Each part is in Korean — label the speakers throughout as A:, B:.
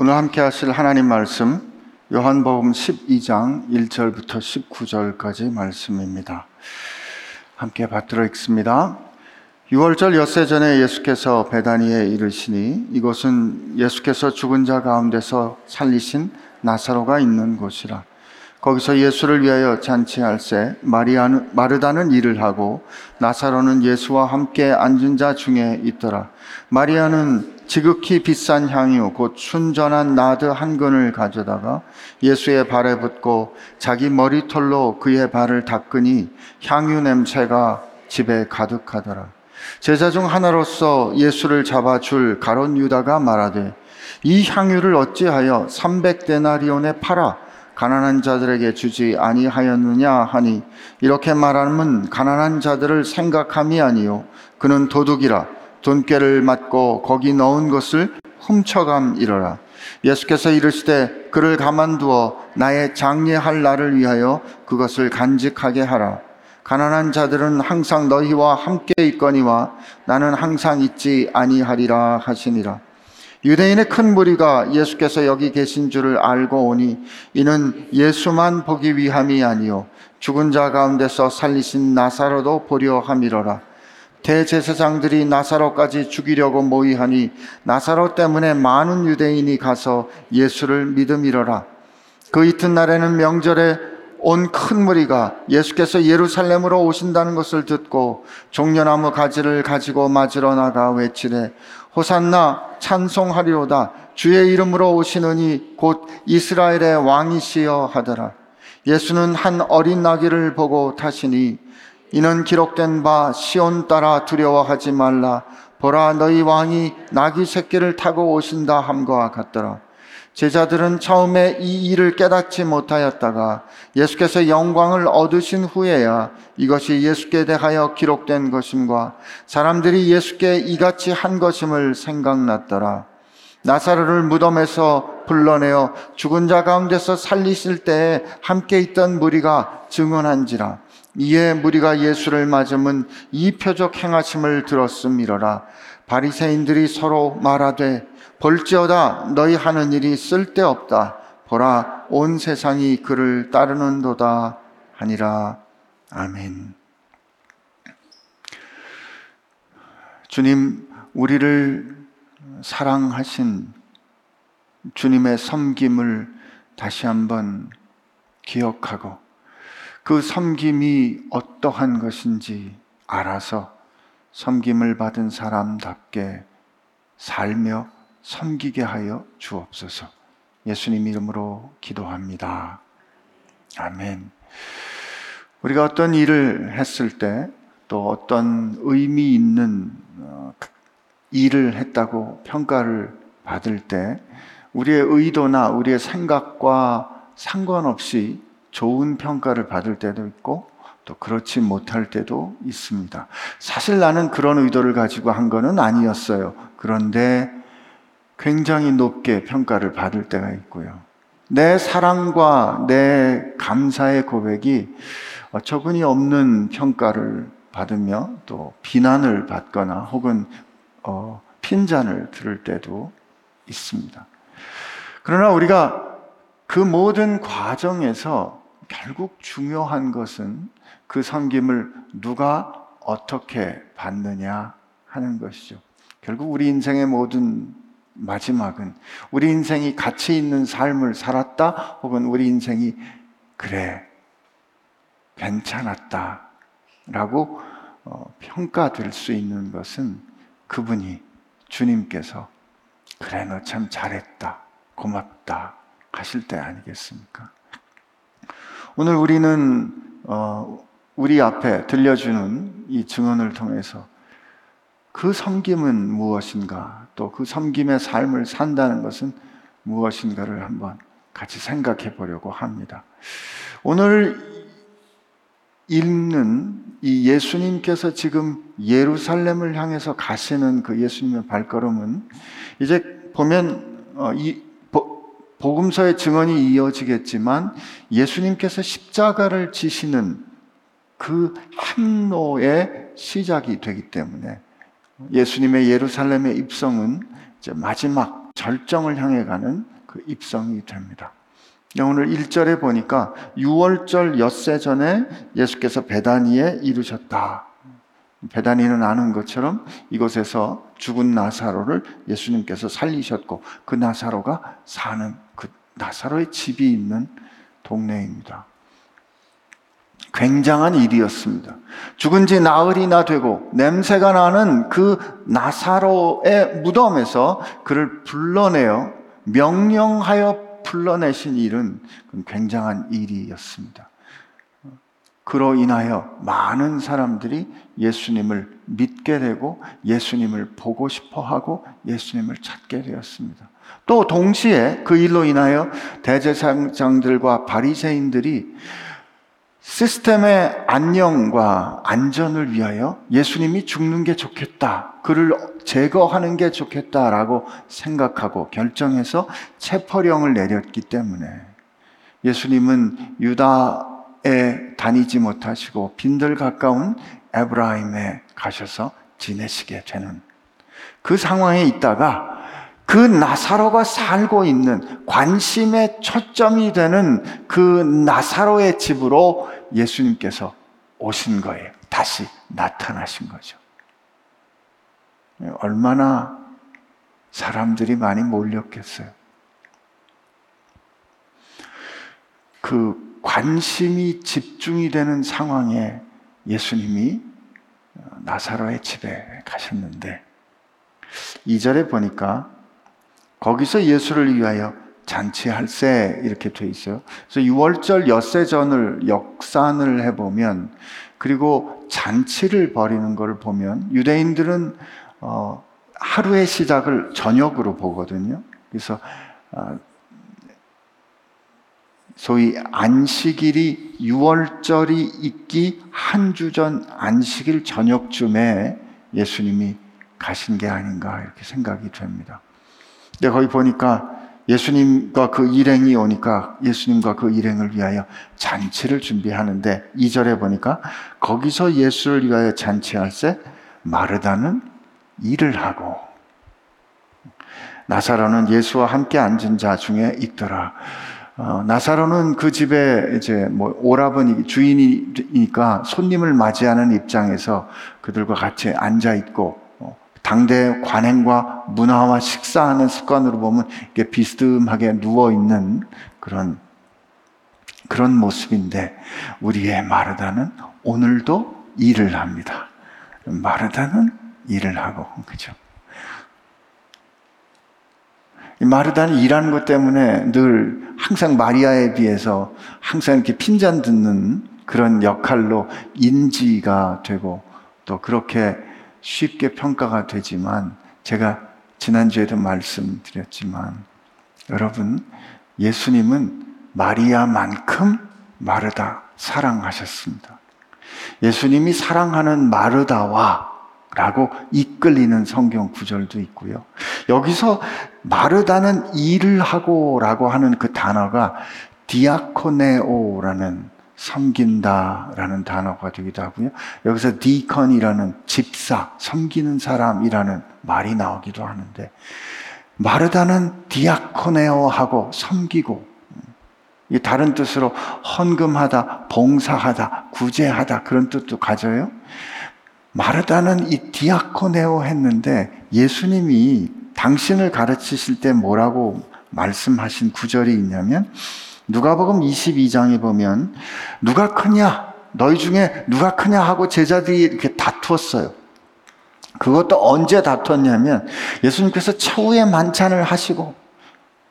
A: 오늘 함께 하실 하나님 말씀 요한복음 12장 1절부터 19절까지 말씀입니다. 함께 받들어 읽습니다. 6월절 엿새 전에 예수께서 베다니에 이르시니 이곳은 예수께서 죽은 자 가운데서 살리신 나사로가 있는 곳이라. 거기서 예수를 위하여 잔치할새 마리아는 마르다는 일을 하고 나사로는 예수와 함께 앉은 자 중에 있더라. 마리아는 지극히 비싼 향유 곧 순전한 나드 한 근을 가져다가 예수의 발에 붓고 자기 머리털로 그의 발을 닦으니 향유 냄새가 집에 가득하더라. 제자 중 하나로서 예수를 잡아줄 가론 유다가 말하되 이 향유를 어찌하여 300데나리온에 팔아 가난한 자들에게 주지 아니하였느냐 하니 이렇게 말하면 가난한 자들을 생각함이 아니요. 그는 도둑이라 돈꾀를 맞고 거기 넣은 것을 훔쳐감이러라. 예수께서 이르시되 그를 가만두어 나의 장례할 날을 위하여 그것을 간직하게 하라. 가난한 자들은 항상 너희와 함께 있거니와 나는 항상 있지 아니하리라 하시니라 유대인의 큰 무리가 예수께서 여기 계신 줄을 알고 오니 이는 예수만 보기 위함이 아니요 죽은 자 가운데서 살리신 나사로도 보려 함이로라. 대제사장들이 나사로까지 죽이려고 모이하니 나사로 때문에 많은 유대인이 가서 예수를 믿음이로라. 그 이튿날에는 명절에 온 큰 무리가 예수께서 예루살렘으로 오신다는 것을 듣고 종려나무 가지를 가지고 맞으러 나가 외치되 호산나 찬송하리로다. 주의 이름으로 오시느니 곧 이스라엘의 왕이시여 하더라. 예수는 한 어린 나귀를 보고 타시니 이는 기록된 바 시온 따라 두려워하지 말라. 보라 너희 왕이 나귀 새끼를 타고 오신다 함과 같더라 제자들은 처음에 이 일을 깨닫지 못하였다가 예수께서 영광을 얻으신 후에야 이것이 예수께 대하여 기록된 것임과 사람들이 예수께 이같이 한 것임을 생각났더라. 나사로를 무덤에서 불러내어 죽은 자 가운데서 살리실 때에 함께 있던 무리가 증언한지라. 이에 무리가 예수를 맞으면 이 표적 행하심을 들었음이러라. 바리새인들이 서로 말하되 볼지어다 너희 하는 일이 쓸데없다. 보라 온 세상이 그를 따르는도다 하니라. 아멘. 주님 우리를 사랑하신 주님의 섬김을 다시 한번 기억하고 그 섬김이 어떠한 것인지 알아서 섬김을 받은 사람답게 살며 섬기게 하여 주옵소서. 예수님 이름으로 기도합니다. 아멘. 우리가 어떤 일을 했을 때 또 어떤 의미 있는 어, 일을 했다고 평가를 받을 때 우리의 의도나 우리의 생각과 상관없이 좋은 평가를 받을 때도 있고 또 그렇지 못할 때도 있습니다. 사실 나는 그런 의도를 가지고 한 거는 아니었어요. 그런데 굉장히 높게 평가를 받을 때가 있고요. 내 사랑과 내 감사의 고백이 어처구니 없는 평가를 받으며 또 비난을 받거나 혹은 어, 핀잔을 들을 때도 있습니다. 그러나 우리가 그 모든 과정에서 결국 중요한 것은 그 섬김을 누가 어떻게 받느냐 하는 것이죠. 결국 우리 인생의 모든 마지막은 우리 인생이 가치 있는 삶을 살았다 혹은 우리 인생이 그래 괜찮았다 라고 어, 평가될 수 있는 것은 그분이 주님께서 그래 너 참 잘했다 고맙다 하실 때 아니겠습니까? 오늘 우리는 어, 우리 앞에 들려주는 이 증언을 통해서 그 섬김은 무엇인가 또 그 섬김의 삶을 산다는 것은 무엇인가를 한번 같이 생각해 보려고 합니다. 오늘 읽는 이 예수님께서 지금 예루살렘을 향해서 가시는 그 예수님의 발걸음은 이제 보면 어, 이 복음서의 증언이 이어지겠지만 예수님께서 십자가를 지시는 그 항로의 시작이 되기 때문에 예수님의 예루살렘의 입성은 이제 마지막 절정을 향해 가는 그 입성이 됩니다. 오늘 1절에 보니까 6월절 엿새 전에 예수께서 베다니에 이르셨다. 베다니는 아는 것처럼 이곳에서 죽은 나사로를 예수님께서 살리셨고 그 나사로가 사는 그 나사로의 집이 있는 동네입니다. 굉장한 일이었습니다. 죽은 지 나흘이나 되고 냄새가 나는 그 나사로의 무덤에서 그를 불러내어 명령하여 불러내신 일은 굉장한 일이었습니다. 그로 인하여 많은 사람들이 예수님을 믿게 되고 예수님을 보고 싶어 하고 예수님을 찾게 되었습니다. 또 동시에 그 일로 인하여 대제사장들과 바리새인들이 시스템의 안녕과 안전을 위하여 예수님이 죽는 게 좋겠다. 그를 제거하는 게 좋겠다라고 생각하고 결정해서 체포령을 내렸기 때문에 예수님은 유다에 다니지 못하시고 빈들 가까운 에브라임에 가셔서 지내시게 되는 그 상황에 있다가 그 나사로가 살고 있는 관심의 초점이 되는 그 나사로의 집으로 예수님께서 오신 거예요. 다시 나타나신 거죠. 얼마나 사람들이 많이 몰렸겠어요. 그 관심이 집중이 되는 상황에 예수님이 나사로의 집에 가셨는데, 2절에 보니까 거기서 예수를 위하여 잔치할세 이렇게 돼 있어요. 그래서 6월절 엿새전을 역산을 해보면 그리고 잔치를 벌이는 것을 보면 유대인들은 어, 하루의 시작을 저녁으로 보거든요. 그래서 어, 소위 안식일이 6월절이 있기 한 주 전 안식일 저녁쯤에 예수님이 가신 게 아닌가 이렇게 생각이 됩니다. 근데 거기 보니까 예수님과 그 일행이 오니까 예수님과 그 일행을 위하여 잔치를 준비하는데 2절에 보니까 거기서 예수를 위하여 잔치할 때 마르다는 일을 하고 나사로는 예수와 함께 앉은 자 중에 있더라. 어, 나사로는 그 집에 이제 뭐 오라버니 주인이니까 손님을 맞이하는 입장에서 그들과 같이 앉아 있고 당대 관행과 문화와 식사하는 습관으로 보면 이게 비스듬하게 누워 있는 그런 그런 모습인데 우리의 마르다는 오늘도 일을 합니다. 마르다는 일을 하고 그죠? 이 마르다는 일하는 것 때문에 늘 항상 마리아에 비해서 항상 이렇게 핀잔 듣는 그런 역할로 인지가 되고 또 그렇게 쉽게 평가가 되지만 제가 지난주에도 말씀드렸지만 여러분 예수님은 마리아만큼 마르다 사랑하셨습니다. 예수님이 사랑하는 마르다와 라고 이끌리는 성경 구절도 있고요. 여기서 마르다는 일을 하고 라고 하는 그 단어가 디아코네오라는 섬긴다라는 단어가 되기도 하고요. 여기서 디컨이라는 집사, 섬기는 사람이라는 말이 나오기도 하는데 마르다는 디아코네오하고 섬기고 이 다른 뜻으로 헌금하다, 봉사하다, 구제하다 그런 뜻도 가져요. 마르다는 이 디아코네오 했는데 예수님이 당신을 가르치실 때 뭐라고 말씀하신 구절이 있냐면 누가복음 22장에 보면 누가 크냐? 너희 중에 누가 크냐 하고 제자들이 이렇게 다투었어요. 그것도 언제 다투었냐면 예수님께서 최후의 만찬을 하시고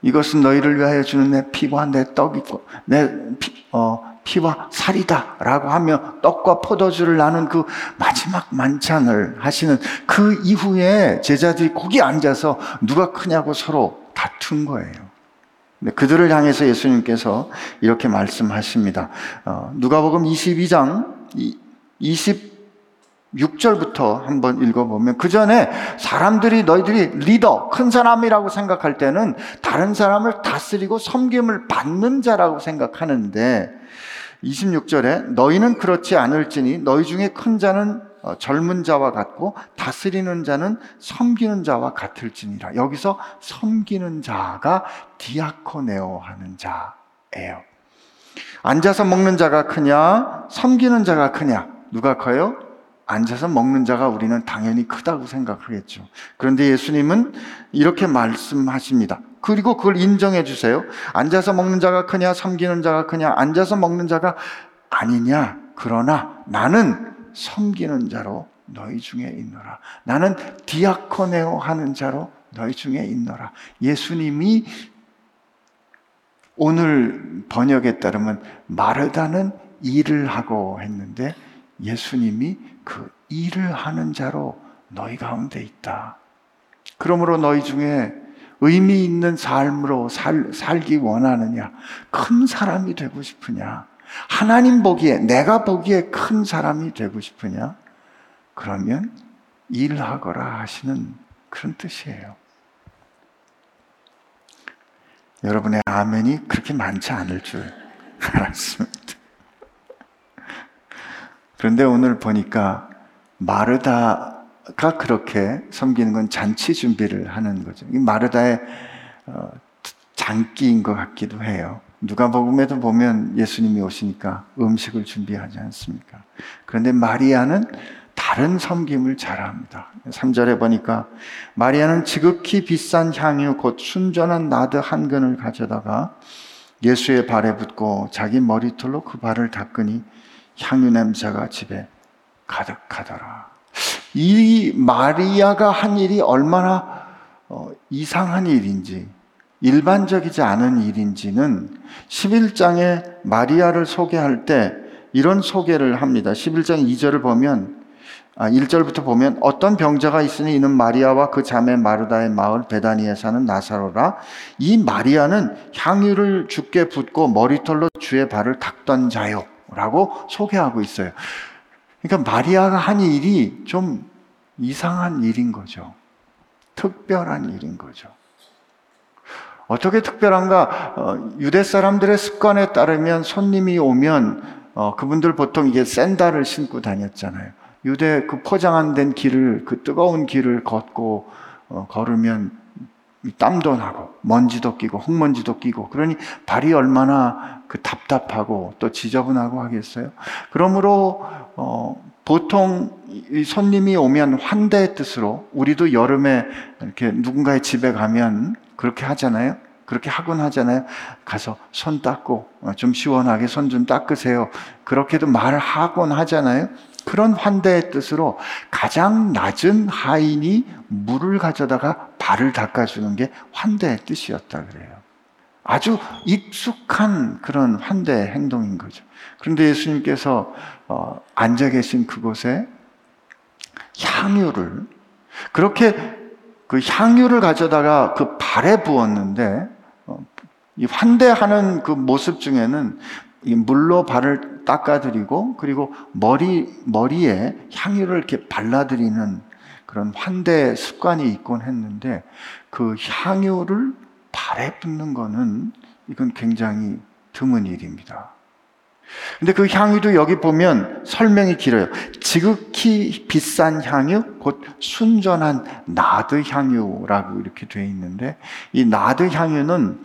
A: 이것은 너희를 위하여 주는 내 피와 내 떡이고 내 피, 어, 피와 살이다라고 하며 떡과 포도주를 나눈 그 마지막 만찬을 하시는 그 이후에 제자들이 거기 앉아서 누가 크냐고 서로 다툰 거예요. 네, 그들을 향해서 예수님께서 이렇게 말씀하십니다. 어, 누가복음 22장 26절부터 한번 읽어보면 그 전에 사람들이 너희들이 리더, 큰 사람이라고 생각할 때는 다른 사람을 다스리고 섬김을 받는 자라고 생각하는데 26절에 너희는 그렇지 않을지니 너희 중에 큰 자는 어, 젊은 자와 같고 다스리는 자는 섬기는 자와 같을지니라. 여기서 섬기는 자가 디아코네오 하는 자예요. 앉아서 먹는 자가 크냐, 섬기는 자가 크냐, 누가 커요? 앉아서 먹는 자가 우리는 당연히 크다고 생각하겠죠. 그런데 예수님은 이렇게 말씀하십니다. 그리고 그걸 인정해 주세요. 앉아서 먹는 자가 크냐, 섬기는 자가 크냐, 앉아서 먹는 자가 아니냐. 그러나 나는 섬기는 자로 너희 중에 있노라. 나는 디아코네오 하는 자로 너희 중에 있노라. 예수님이 오늘 번역에 따르면 마르다는 일을 하고 했는데 예수님이 그 일을 하는 자로 너희 가운데 있다. 그러므로 너희 중에 의미 있는 삶으로 살, 살기 원하느냐? 큰 사람이 되고 싶으냐? 하나님 보기에, 내가 보기에 큰 사람이 되고 싶으냐? 그러면 일하거라 하시는 그런 뜻이에요. 여러분의 아멘이 그렇게 많지 않을 줄 알았습니다. 그런데 오늘 보니까 마르다가 그렇게 섬기는 건 잔치 준비를 하는 거죠. 마르다의 어, 장기인 것 같기도 해요. 누가 복음에도 보면 예수님이 오시니까 음식을 준비하지 않습니까? 그런데 마리아는 다른 섬김을 잘합니다. 3절에 보니까 마리아는 지극히 비싼 향유 곧 순전한 나드 한 근을 가져다가 예수의 발에 붓고 자기 머리털로 그 발을 닦으니 향유 냄새가 집에 가득하더라. 이 마리아가 한 일이 얼마나 어, 이상한 일인지, 일반적이지 않은 일인지는 11장에 마리아를 소개할 때 이런 소개를 합니다. 11장 2절을 보면 아, 1절부터 보면 어떤 병자가 있으니 이는 마리아와 그 자매 마르다의 마을 베다니에 사는 나사로라. 이 마리아는 향유를 죽게 붓고 머리털로 주의 발을 닦던 자요. 라고 소개하고 있어요. 그러니까 마리아가 한 일이 좀 이상한 일인 거죠. 특별한 일인 거죠. 어떻게 특별한가? 어, 유대 사람들의 습관에 따르면 손님이 오면 어, 그분들 보통 이게 샌달을 신고 다녔잖아요. 유대 그 포장한 된 길을 그 뜨거운 길을 걷고 어, 걸으면 땀도 나고 먼지도 끼고 흙먼지도 끼고 그러니 발이 얼마나 그 답답하고 또 지저분하고 하겠어요. 그러므로 어, 보통 손님이 오면 환대의 뜻으로 우리도 여름에 이렇게 누군가의 집에 가면 그렇게 하잖아요. 그렇게 하곤 하잖아요. 가서 손 닦고 어, 좀 시원하게 손 좀 닦으세요. 그렇게도 말을 하곤 하잖아요. 그런 환대의 뜻으로 가장 낮은 하인이 물을 가져다가 발을 닦아주는 게 환대의 뜻이었다 그래요. 아주 익숙한 그런 환대 행동인 거죠. 그런데 예수님께서 어, 앉아 계신 그곳에 향유를 그렇게 그 향유를 가져다가 그 발에 부었는데 어, 이 환대하는 그 모습 중에는 물로 발을 닦아드리고 그리고 머리 머리에 향유를 이렇게 발라드리는 그런 환대 습관이 있곤 했는데 그 향유를 발에 붓는 거는 이건 굉장히 드문 일입니다. 근데 그 향유도 여기 보면 설명이 길어요. 지극히 비싼 향유, 곧 순전한 나드 향유라고 이렇게 되어 있는데 이 나드 향유는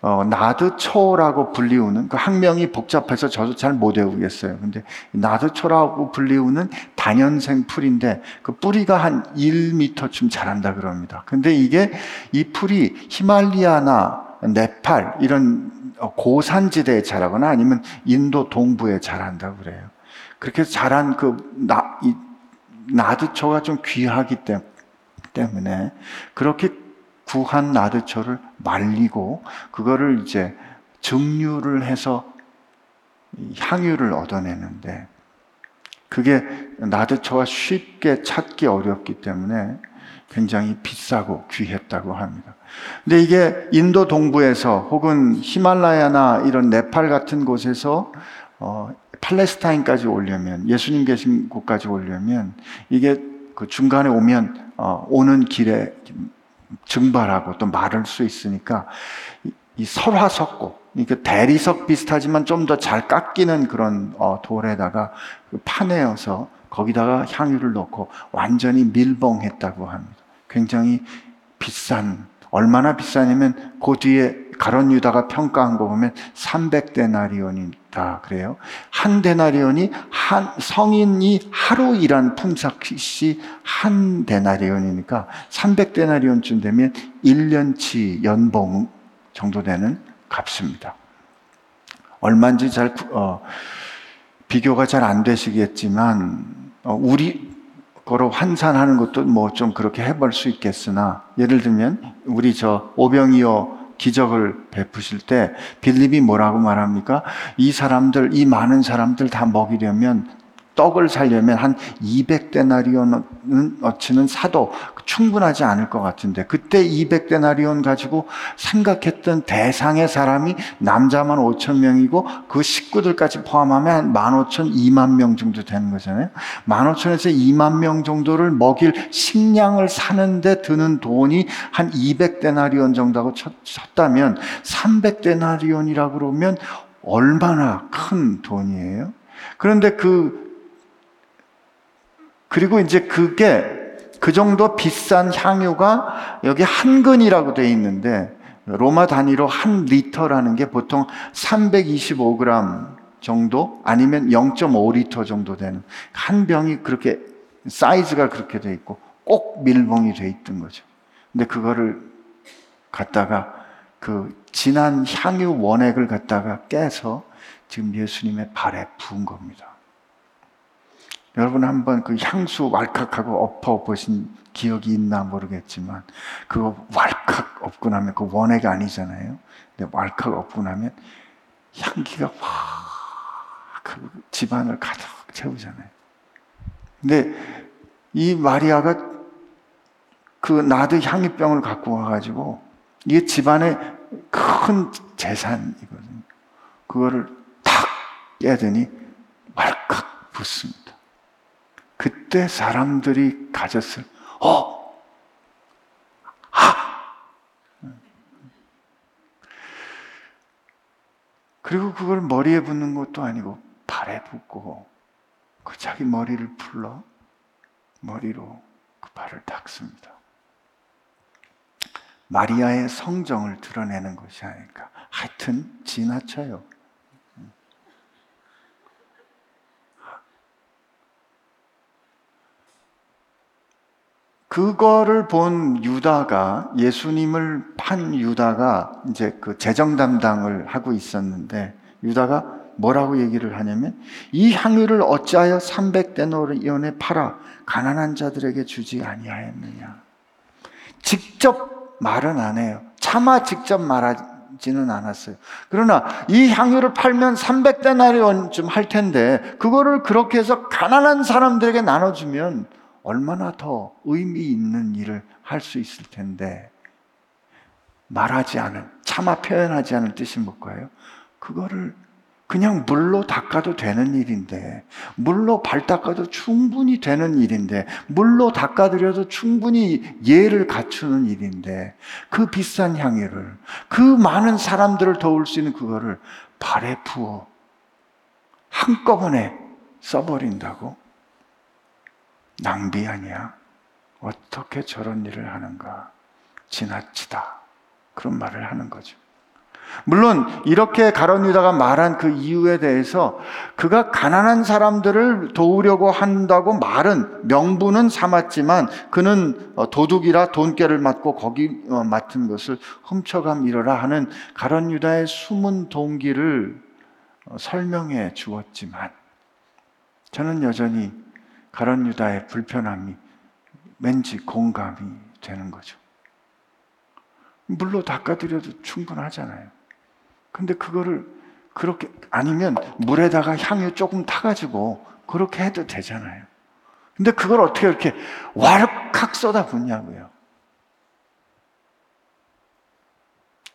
A: 어, 나드초라고 불리우는 그 학명이 복잡해서 저도 잘 못 외우겠어요. 근데 나드초라고 불리우는 단연생 풀인데 그 뿌리가 한 1m쯤 자란다 그럽니다. 근데 이게 이 풀이 히말리아나 네팔 이런 고산지대에 자라거나 아니면 인도 동부에 자란다 그래요. 그렇게 자란 그 나, 이 나드초가 좀 귀하기 때문에 그렇게 구한 나드초를 말리고 그거를 이제 증류를 해서 향유를 얻어내는데 그게 나드초가 쉽게 찾기 어렵기 때문에 굉장히 비싸고 귀했다고 합니다. 근데 이게 인도 동부에서 혹은 히말라야나 이런 네팔 같은 곳에서 어, 팔레스타인까지 오려면 예수님 계신 곳까지 오려면 이게 그 중간에 오면 어, 오는 길에 증발하고 또 마를 수 있으니까 이 설화석고 이게 대리석 비슷하지만 좀 더 잘 깎이는 그런 어, 돌에다가 그 파내어서 거기다가 향유를 넣고 완전히 밀봉했다고 합니다. 굉장히 비싼 얼마나 비싸냐면 그 뒤에 가론 유다가 평가한 거 보면 300데나리온이다 그래요. 한 데나리온이 한 성인이 하루 일한 품삯이 한 데나리온이니까 300데나리온쯤 되면 1년치 연봉 정도 되는 값입니다. 얼마인지 잘 어, 비교가 잘 안 되시겠지만 어, 우리 거로 환산하는 것도 뭐 좀 그렇게 해볼 수 있겠으나 예를 들면 우리 저 오병이어 기적을 베푸실 때 빌립이 뭐라고 말합니까? 이 사람들 이 많은 사람들 다 먹이려면 떡을 살려면 한 200데나리온 어치는 사도 충분하지 않을 것 같은데 그때 200데나리온 가지고 생각했던 대상의 사람이 남자만 5천 명이고 그 식구들까지 포함하면 한 15,000, 2만 명 정도 되는 거잖아요. 15,000에서 2만 명 정도를 먹일 식량을 사는데 드는 돈이 한 200데나리온 정도하고 쳤다면 300데나리온이라고 그러면 얼마나 큰 돈이에요? 그런데 그 그리고 이제 그게 그 정도 비싼 향유가 여기 한 근이라고 되어 있는데 로마 단위로 한 리터라는 게 보통 325g 정도 아니면 0.5리터 정도 되는 한 병이 그렇게 사이즈가 그렇게 돼 있고 꼭 밀봉이 돼 있던 거죠. 근데 그거를 갖다가 그 진한 향유 원액을 갖다가 깨서 지금 예수님의 발에 부은 겁니다. 여러분 한번 그 향수 왈칵하고 엎어 보신 기억이 있나 모르겠지만 그거 왈칵 엎고 나면 그 원액 아니잖아요. 근데 왈칵 엎고 나면 향기가 확그 집안을 가득 채우잖아요. 근데 이 마리아가 그 나드 향유병을 갖고 와가지고 이게 집안의 큰 재산이거든요. 그거를 탁 깨더니 왈칵 붓습니다. 그때 사람들이 가졌을, 어! 하! 그리고 그걸 머리에 붓는 것도 아니고 발에 붓고 그 자기 머리를 풀러 머리로 그 발을 닦습니다. 마리아의 성정을 드러내는 것이 아닐까. 하여튼 지나쳐요. 그거를 본 유다가 예수님을 판 유다가 이제 그 재정 담당을 하고 있었는데 유다가 뭐라고 얘기를 하냐면 이 향유를 어찌하여 300데나리온에 팔아 가난한 자들에게 주지 아니하였느냐. 직접 말은 안 해요. 차마 직접 말하지는 않았어요. 그러나 이 향유를 팔면 300데나리온쯤 할 텐데 그거를 그렇게 해서 가난한 사람들에게 나눠주면 얼마나 더 의미 있는 일을 할 수 있을 텐데 말하지 않은 차마 표현하지 않은 뜻이 뭘까요? 그거를 그냥 물로 닦아도 되는 일인데 물로 발 닦아도 충분히 되는 일인데 물로 닦아드려도 충분히 예를 갖추는 일인데 그 비싼 향유를 그 많은 사람들을 도울 수 있는 그거를 발에 부어 한꺼번에 써버린다고? 낭비 아니야? 어떻게 저런 일을 하는가? 지나치다. 그런 말을 하는 거죠. 물론 이렇게 가론 유다가 말한 그 이유에 대해서 그가 가난한 사람들을 도우려고 한다고 말은 명분은 삼았지만 그는 어, 도둑이라 돈깨를 맞고 거기 어, 맡은 것을 훔쳐감이러라 하는 가론 유다의 숨은 동기를 어, 설명해 주었지만 저는 여전히 가론 유다의 불편함이 왠지 공감이 되는 거죠. 물로 닦아드려도 충분하잖아요. 근데 그거를 그렇게 아니면 물에다가 향유 조금 타가지고 그렇게 해도 되잖아요. 근데 그걸 어떻게 이렇게 왈칵 쏟아붓냐고요.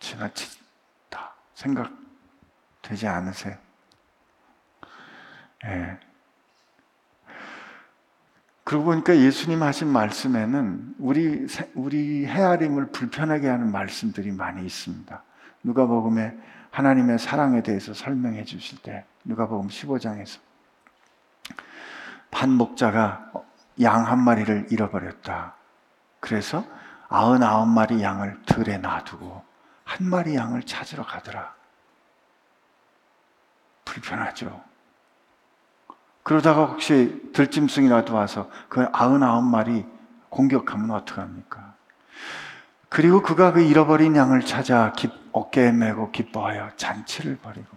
A: 지나치다 생각되지 않으세요? 예. 네. 그러고 보니까 예수님 하신 말씀에는 우리, 우리 헤아림을 불편하게 하는 말씀들이 많이 있습니다. 누가복음에 하나님의 사랑에 대해서 설명해 주실 때 누가복음 15장에서 반 목자가 양 한 마리를 잃어버렸다. 그래서 아흔아홉 마리 양을 들에 놔두고 한 마리 양을 찾으러 가더라. 불편하죠. 그러다가 혹시 들짐승이라도 와서 그 아흔아홉 마리 공격하면 어떡합니까? 그리고 그가 그 잃어버린 양을 찾아 어깨에 메고 기뻐하여 잔치를 벌이고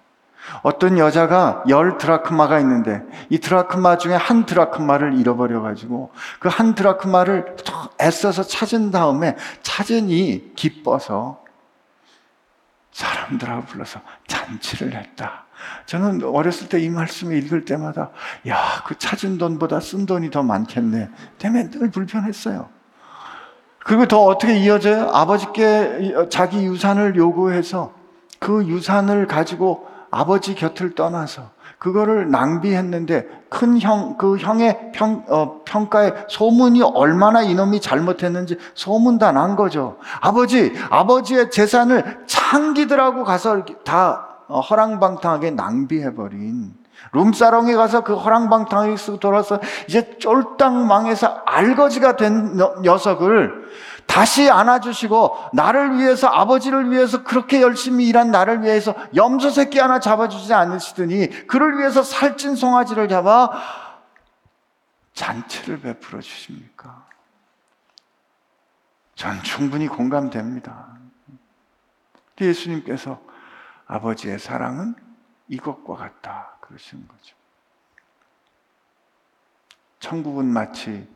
A: 어떤 여자가 열 드라크마가 있는데 이 드라크마 중에 한 드라크마를 잃어버려 가지고 그 한 드라크마를 애써서 찾은 다음에 찾으니 기뻐서 사람들하고 불러서 잔치를 했다. 저는 어렸을 때 이 말씀을 읽을 때마다 야, 그 찾은 돈보다 쓴 돈이 더 많겠네. 때문에 늘 불편했어요. 그리고 더 어떻게 이어져요? 아버지께 자기 유산을 요구해서 그 유산을 가지고 아버지 곁을 떠나서 그거를 낭비했는데 큰 형, 그 형의 평, 어, 평가에 소문이 얼마나 이놈이 잘못했는지 소문 다 난 거죠. 아버지, 아버지의 재산을 창기들하고 가서 다 어, 허랑방탕하게 낭비해버린 룸사롱에 가서 그 허랑방탕하게 쓰고 돌아서 이제 쫄딱 망해서 알거지가 된 녀석을 다시 안아주시고 나를 위해서 아버지를 위해서 그렇게 열심히 일한 나를 위해서 염소 새끼 하나 잡아주지 않으시더니 그를 위해서 살찐 송아지를 잡아 잔치를 베풀어 주십니까? 전 충분히 공감됩니다. 예수님께서 아버지의 사랑은 이것과 같다. 그러시는 거죠. 천국은 마치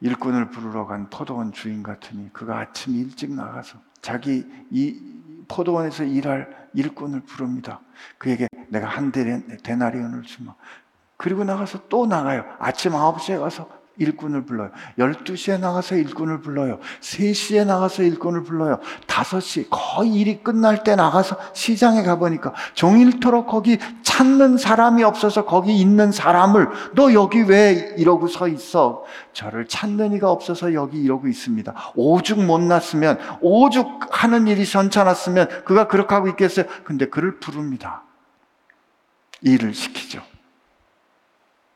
A: 일꾼을 부르러 간 포도원 주인 같으니 그가 아침 일찍 나가서 자기 이 포도원에서 일할 일꾼을 부릅니다. 그에게 내가 한 데나리온을 주마. 그리고 나가서 또 나가요. 아침 9시에 가서 일꾼을 불러요. 12시에 나가서 일꾼을 불러요. 3시에 나가서 일꾼을 불러요. 5시 거의 일이 끝날 때 나가서 시장에 가보니까 종일토록 거기 찾는 사람이 없어서 거기 있는 사람을 너 여기 왜 이러고 서 있어? 저를 찾는 이가 없어서 여기 이러고 있습니다. 오죽 못났으면 오죽 하는 일이 전찮았으면 그가 그렇게 하고 있겠어요. 근데 그를 부릅니다. 일을 시키죠.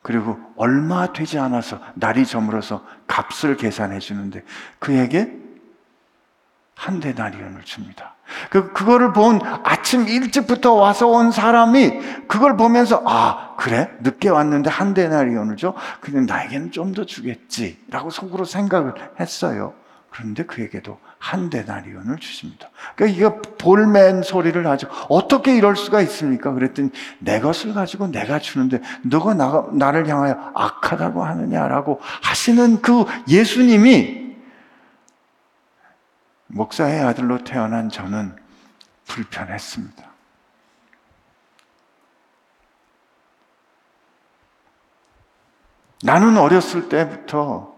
A: 그리고 얼마 되지 않아서 날이 저물어서 값을 계산해 주는데 그에게 한 대나리온을 줍니다. 그, 그거를 본 아침 일찍부터 와서 온 사람이 그걸 보면서 아, 그래? 늦게 왔는데 한 대나리온을 줘? 근데 나에게는 좀 더 주겠지. 라고 속으로 생각을 했어요. 그런데 그에게도 한 데나리온을 주십니다. 그러니까 이거 볼맨 소리를 하죠. 어떻게 이럴 수가 있습니까? 그랬더니 내 것을 가지고 내가 주는데 너가 나, 나를 향하여 악하다고 하느냐라고 하시는 그 예수님이 목사의 아들로 태어난 저는 불편했습니다. 나는 어렸을 때부터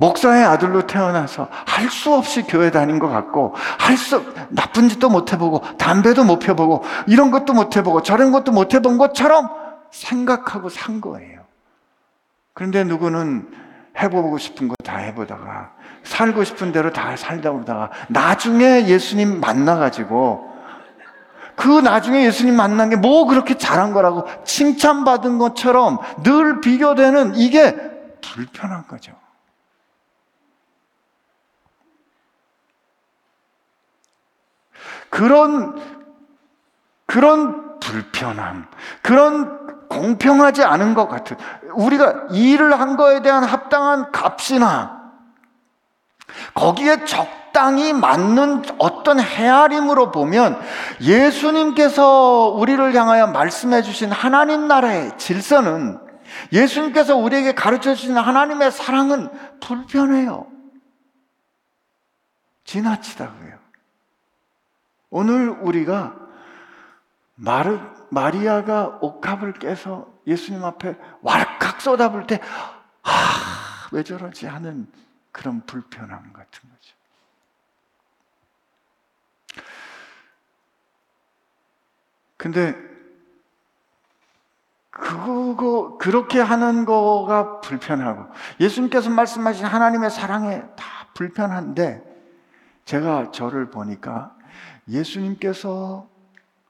A: 목사의 아들로 태어나서 할 수 없이 교회 다닌 것 같고, 할 수, 나쁜 짓도 못 해보고, 담배도 못 펴보고, 이런 것도 못 해보고, 저런 것도 못 해본 것처럼 생각하고 산 거예요. 그런데 누구는 해보고 싶은 거 다 해보다가, 살고 싶은 대로 다 살다 보다가, 나중에 예수님 만나가지고, 그 나중에 예수님 만난 게 뭐 그렇게 잘한 거라고 칭찬받은 것처럼 늘 비교되는 이게 불편한 거죠. 그런, 그런 불편함, 그런 공평하지 않은 것 같은, 우리가 일을 한 거에 대한 합당한 값이나, 거기에 적당히 맞는 어떤 헤아림으로 보면 예수님께서 우리를 향하여 말씀해 주신 하나님 나라의 질서는 예수님께서 우리에게 가르쳐 주신 하나님의 사랑은 불편해요. 지나치다고요. 오늘 우리가 마르, 마리아가 옥합을 깨서 예수님 앞에 왈칵 쏟아볼 때, 아, 왜 저러지 하는 그런 불편함 같은 거죠. 근데 그거 그렇게 하는 거가 불편하고 예수님께서 말씀하신 하나님의 사랑에 다 불편한데 제가 저를 보니까 예수님께서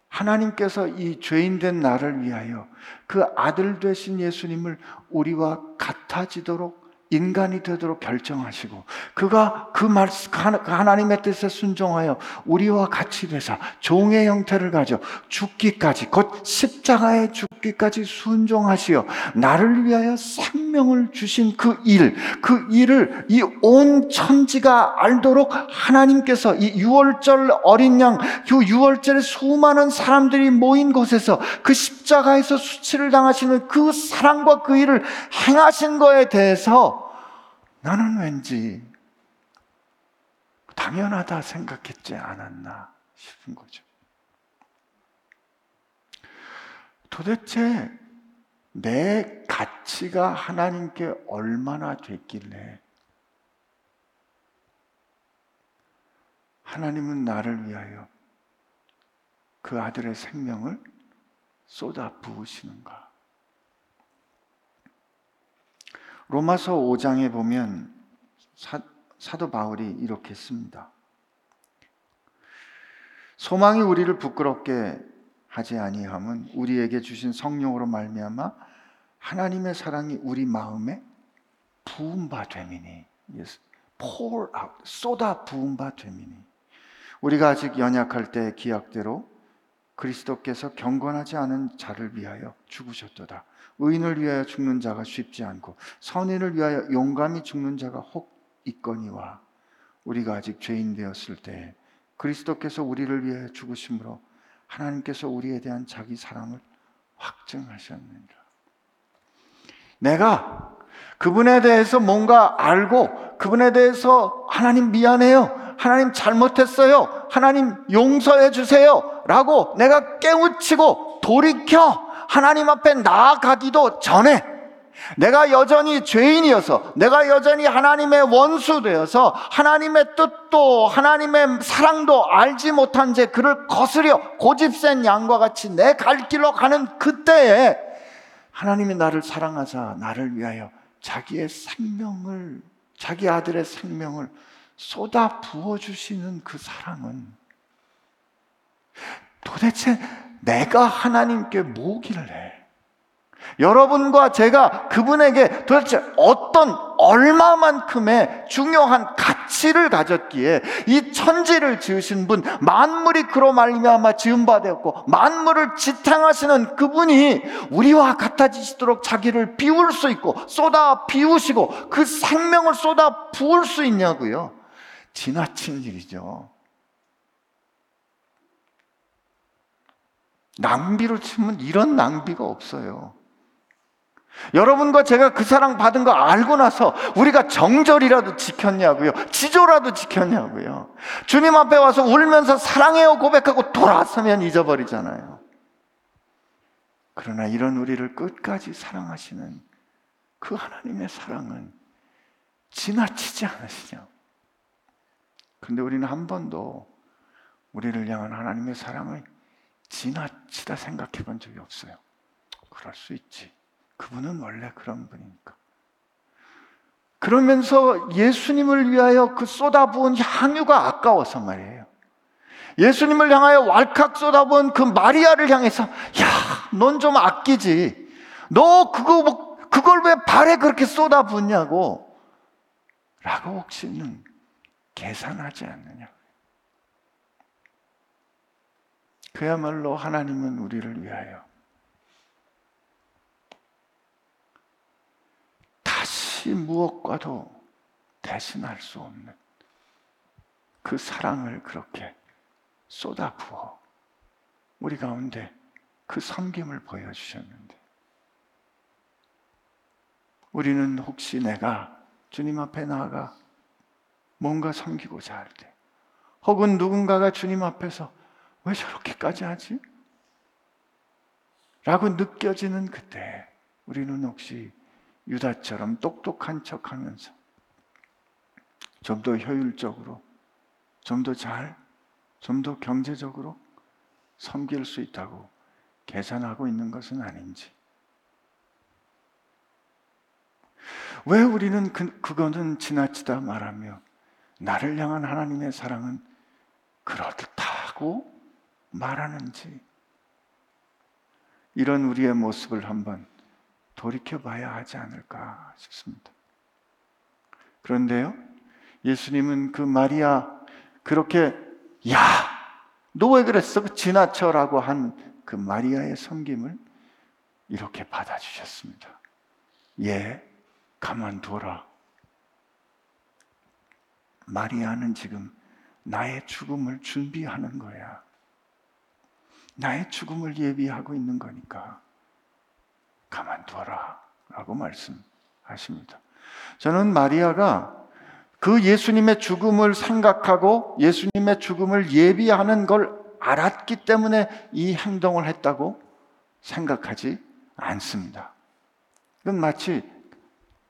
A: 하나님께서 이 죄인 된 나를 위하여 그 아들 되신 예수님을 우리와 같아지도록 인간이 되도록 결정하시고 그가 그 말씀 그 하나님의 뜻에 순종하여 우리와 같이 되사 종의 형태를 가져 죽기까지 곧 십자가에 죽기까지 순종하시어 나를 위하여 생명을 주신 그 일, 그 일을 이 온 천지가 알도록 하나님께서 이 유월절 어린 양, 그 유월절에 수많은 사람들이 모인 곳에서 그 십자가에서 수치를 당하시는 그 사랑과 그 일을 행하신 거에 대해서 나는 왠지 당연하다 생각했지 않았나 싶은 거죠. 도대체 내 가치가 하나님께 얼마나 됐길래 하나님은 나를 위하여 그 아들의 생명을 쏟아 부으시는가? 로마서 5장에 보면 사, 사도 바울이 이렇게 씁니다. 소망이 우리를 부끄럽게 하지 아니함은 우리에게 주신 성령으로 말미암아 하나님의 사랑이 우리 마음에 부은 바 됨이니. Pour out 쏟아 부은 바 됨이니. 우리가 아직 연약할 때 기약대로 그리스도께서 경건하지 않은 자를 위하여 죽으셨도다. 의인을 위하여 죽는 자가 쉽지 않고 선인을 위하여 용감히 죽는 자가 혹 있거니와 우리가 아직 죄인 되었을 때 그리스도께서 우리를 위하여 죽으심으로 하나님께서 우리에 대한 자기 사랑을 확증하셨느니라. 내가 그분에 대해서 뭔가 알고 그분에 대해서 하나님 미안해요. 하나님 잘못했어요. 하나님 용서해 주세요. 라고 내가 깨우치고 돌이켜 하나님 앞에 나아가기도 전에 내가 여전히 죄인이어서 내가 여전히 하나님의 원수 되어서 하나님의 뜻도 하나님의 사랑도 알지 못한 채 그를 거스려 고집센 양과 같이 내 갈 길로 가는 그때에 하나님이 나를 사랑하사 나를 위하여 자기의 생명을 자기 아들의 생명을 쏟아 부어 주시는 그 사랑은 도대체 내가 하나님께 뭐길래 여러분과 제가 그분에게 도대체 어떤 얼마만큼의 중요한 가치를 가졌기에 이 천지를 지으신 분 만물이 그로 말미암아 지은 바 되었고 만물을 지탱하시는 그분이 우리와 같아지시도록 자기를 비울 수 있고 쏟아 비우시고 그 생명을 쏟아 부을 수 있냐고요. 지나친 일이죠. 낭비로 치면 이런 낭비가 없어요. 여러분과 제가 그 사랑 받은 거 알고 나서 우리가 정절이라도 지켰냐고요? 지조라도 지켰냐고요? 주님 앞에 와서 울면서 사랑해요 고백하고 돌아서면 잊어버리잖아요. 그러나 이런 우리를 끝까지 사랑하시는 그 하나님의 사랑은 지나치지 않으시죠. 근데 우리는 한 번도 우리를 향한 하나님의 사랑을 지나치다 생각해 본 적이 없어요. 그럴 수 있지. 그분은 원래 그런 분이니까. 그러면서 예수님을 위하여 그 쏟아부은 향유가 아까워서 말이에요. 예수님을 향하여 왈칵 쏟아부은 그 마리아를 향해서 야, 넌 좀 아끼지. 너 그거 뭐 그걸 왜 발에 그렇게 쏟아붓냐고. 라고 혹시는 계산하지 않느냐. 그야말로 하나님은 우리를 위하여 다시 무엇과도 대신할 수 없는 그 사랑을 그렇게 쏟아 부어 우리 가운데 그 섬김을 보여주셨는데 우리는 혹시 내가 주님 앞에 나아가 뭔가 섬기고자 할 때, 혹은 누군가가 주님 앞에서 왜 저렇게까지 하지? 라고 느껴지는 그때, 우리는 혹시 유다처럼 똑똑한 척 하면서 좀 더 효율적으로, 좀 더 잘, 좀 더 경제적으로 섬길 수 있다고 계산하고 있는 것은 아닌지. 왜 우리는 그, 그거는 지나치다 말하며 나를 향한 하나님의 사랑은 그렇다고 말하는지 이런 우리의 모습을 한번 돌이켜 봐야 하지 않을까 싶습니다. 그런데요, 예수님은 그 마리아 그렇게 야, 너 왜 그랬어? 지나쳐라고 한 그 마리아의 섬김을 이렇게 받아주셨습니다. 예, 가만둬라. 마리아는 지금 나의 죽음을 준비하는 거야. 나의 죽음을 예비하고 있는 거니까 가만둬라. 라고 말씀하십니다. 저는 마리아가 그 예수님의 죽음을 생각하고 예수님의 죽음을 예비하는 걸 알았기 때문에 이 행동을 했다고 생각하지 않습니다. 이건 마치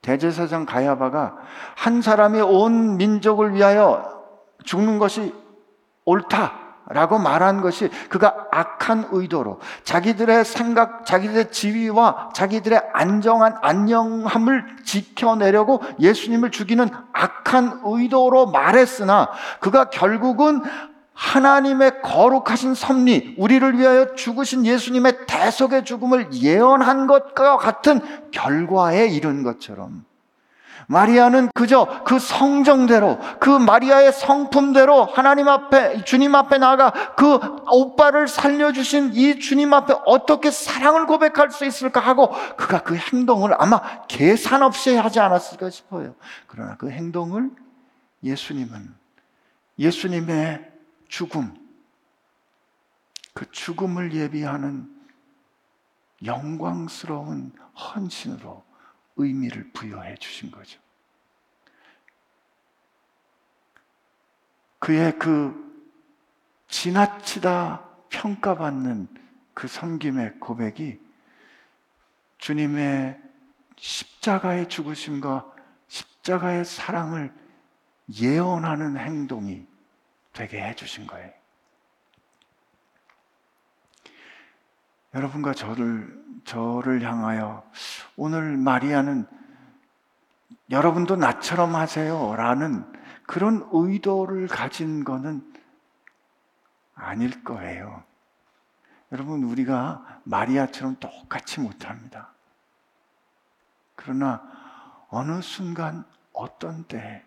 A: 대제사장 가야바가 한 사람이 온 민족을 위하여 죽는 것이 옳다. 라고 말한 것이 그가 악한 의도로 자기들의 생각, 자기들의 지위와 자기들의 안정한 안녕함을 지켜내려고 예수님을 죽이는 악한 의도로 말했으나 그가 결국은 하나님의 거룩하신 섭리, 우리를 위하여 죽으신 예수님의 대속의 죽음을 예언한 것과 같은 결과에 이른 것처럼 마리아는 그저 그 성정대로 그 마리아의 성품대로 하나님 앞에 주님 앞에 나가 그 오빠를 살려주신 이 주님 앞에 어떻게 사랑을 고백할 수 있을까 하고 그가 그 행동을 아마 계산 없이 하지 않았을까 싶어요. 그러나 그 행동을 예수님은 예수님의 죽음 그 죽음을 예비하는 영광스러운 헌신으로 의미를 부여해 주신 거죠. 그의 그 지나치다 평가받는 그 섬김의 고백이 주님의 십자가의 죽으심과 십자가의 사랑을 예언하는 행동이 되게 해주신 거예요. 여러분과 저를, 저를 향하여 오늘 마리아는 여러분도 나처럼 하세요. 라는 그런 의도를 가진 거는 아닐 거예요. 여러분, 우리가 마리아처럼 똑같이 못합니다. 그러나 어느 순간 어떤 때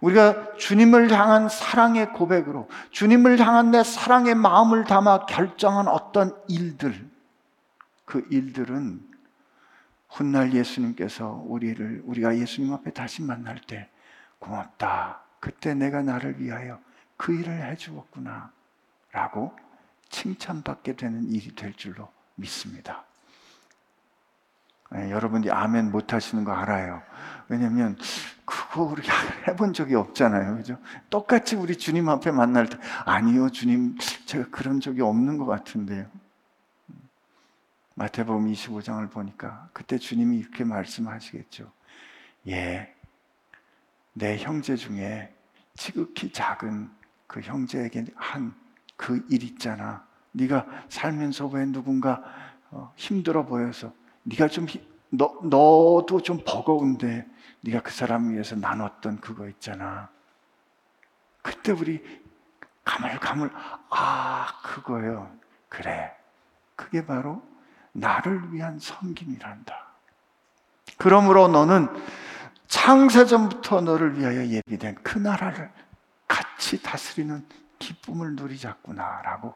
A: 우리가 주님을 향한 사랑의 고백으로 주님을 향한 내 사랑의 마음을 담아 결정한 어떤 일들 그 일들은 훗날 예수님께서 우리를 우리가 예수님 앞에 다시 만날 때 고맙다. 그때 내가 나를 위하여 그 일을 해 주었구나. 라고 칭찬받게 되는 일이 될 줄로 믿습니다. 네, 여러분이 아멘 못 하시는 거 알아요. 왜냐면 그거 우리 해본 적이 없잖아요. 그죠? 똑같이 우리 주님 앞에 만날 때 아니요, 주님 제가 그런 적이 없는 것 같은데요. 마태복음 25장을 보니까 그때 주님이 이렇게 말씀하시겠죠. 예, 내 형제 중에 지극히 작은 그 형제에게 한 그 일 있잖아. 네가 살면서 왜 누군가 어, 힘들어 보여서 네가 좀 너, 너도 좀 버거운데 네가 그 사람 위해서 나눴던 그거 있잖아. 그때 우리 가물가물 아 그거요. 그래. 그게 바로 나를 위한 섬김이란다. 그러므로 너는 창세전부터 너를 위하여 예비된 그 나라를 같이 다스리는 기쁨을 누리자꾸나라고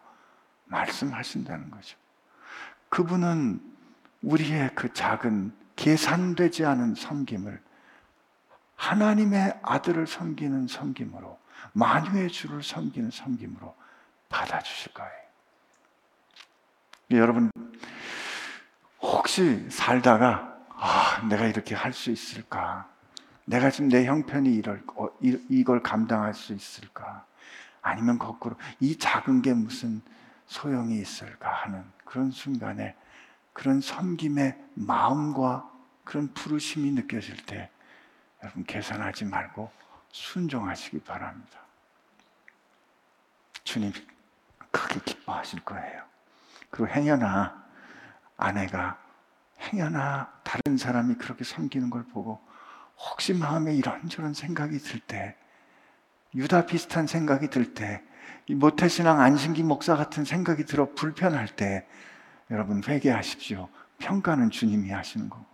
A: 말씀하신다는 거죠. 그분은 우리의 그 작은 계산되지 않은 섬김을 하나님의 아들을 섬기는 섬김으로 만유의 주를 섬기는 섬김으로 받아주실 거예요. 여러분 혹시 살다가 아, 내가 이렇게 할 수 있을까? 내가 지금 내 형편이 이럴 어, 이걸 감당할 수 있을까? 아니면 거꾸로 이 작은 게 무슨 소용이 있을까 하는 그런 순간에 그런 섬김의 마음과 그런 부르심이 느껴질 때 여러분 계산하지 말고 순종하시기 바랍니다. 주님 크게 기뻐하실 거예요. 그리고 행여나 아내가 행여나 다른 사람이 그렇게 섬기는 걸 보고 혹시 마음에 이런저런 생각이 들 때, 유다 비슷한 생각이 들 때, 이 모태신앙 안신기 목사 같은 생각이 들어 불편할 때, 여러분 회개하십시오. 평가는 주님이 하시는 거고.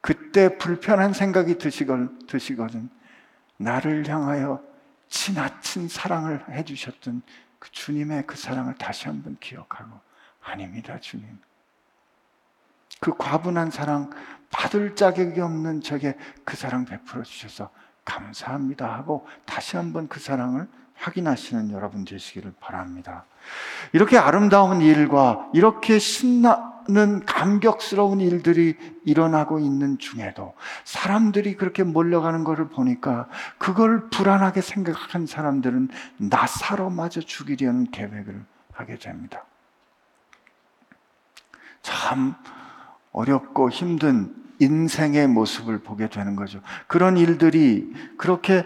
A: 그때 불편한 생각이 드시거든, 드시거든. 나를 향하여 지나친 사랑을 해주셨던 그 주님의 그 사랑을 다시 한번 기억하고, 아닙니다, 주님. 그 과분한 사랑, 받을 자격이 없는 적에 그 사랑 베풀어 주셔서 감사합니다 하고 다시 한번 그 사랑을 확인하시는 여러분 되시기를 바랍니다. 이렇게 아름다운 일과 이렇게 신나는 감격스러운 일들이 일어나고 있는 중에도 사람들이 그렇게 몰려가는 것을 보니까 그걸 불안하게 생각한 사람들은 나사로마저 죽이려는 계획을 하게 됩니다. 참 어렵고 힘든 인생의 모습을 보게 되는 거죠. 그런 일들이 그렇게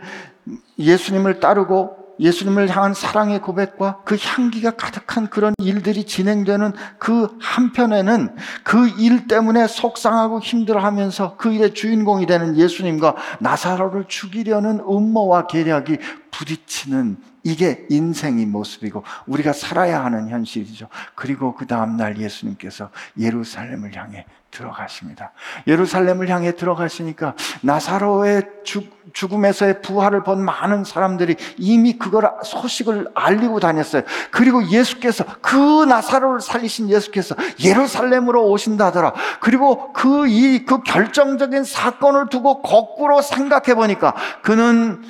A: 예수님을 따르고 예수님을 향한 사랑의 고백과 그 향기가 가득한 그런 일들이 진행되는 그 한편에는 그 일 때문에 속상하고 힘들어하면서 그 일의 주인공이 되는 예수님과 나사로를 죽이려는 음모와 계략이 부딪히는 이게 인생의 모습이고 우리가 살아야 하는 현실이죠. 그리고 그 다음날 예수님께서 예루살렘을 향해 들어가십니다. 예루살렘을 향해 들어가시니까 나사로의 죽음에서의 부활을 본 많은 사람들이 이미 그걸 소식을 알리고 다녔어요. 그리고 예수께서 그 나사로를 살리신 예수께서 예루살렘으로 오신다더라. 그리고 그 이그 결정적인 사건을 두고 거꾸로 생각해 보니까 그는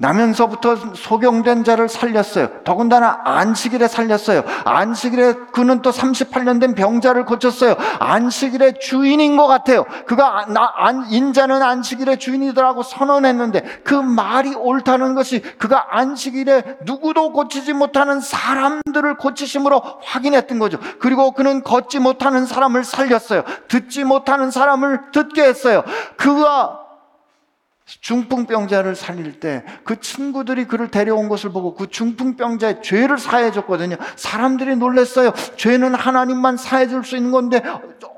A: 나면서부터 소경된 자를 살렸어요. 더군다나 안식일에 살렸어요. 안식일에 그는 또 38년 된 병자를 고쳤어요. 안식일의 주인인 것 같아요. 그가 나, 안, 인자는 안식일의 주인이더라고 선언했는데 그 말이 옳다는 것이 그가 안식일에 누구도 고치지 못하는 사람들을 고치심으로 확인했던 거죠. 그리고 그는 걷지 못하는 사람을 살렸어요. 듣지 못하는 사람을 듣게 했어요. 그가 중풍병자를 살릴 때 그 친구들이 그를 데려온 것을 보고 그 중풍병자의 죄를 사해 줬거든요. 사람들이 놀랐어요. 죄는 하나님만 사해 줄 수 있는 건데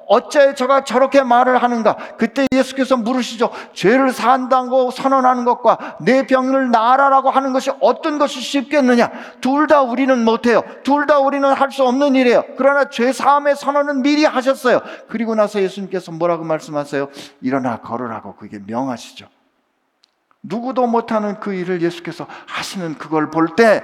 A: 어째 저가 저렇게 말을 하는가? 그때 예수께서 물으시죠. 죄를 사한다고 선언하는 것과 내 병을 나아라라고 하는 것이 어떤 것이 쉽겠느냐? 둘 다 우리는 못해요. 둘 다 우리는 할 수 없는 일이에요. 그러나 죄 사함의 선언은 미리 하셨어요. 그리고 나서 예수님께서 뭐라고 말씀하세요? 일어나 걸으라고 그게 명하시죠. 누구도 못하는 그 일을 예수께서 하시는 그걸 볼 때,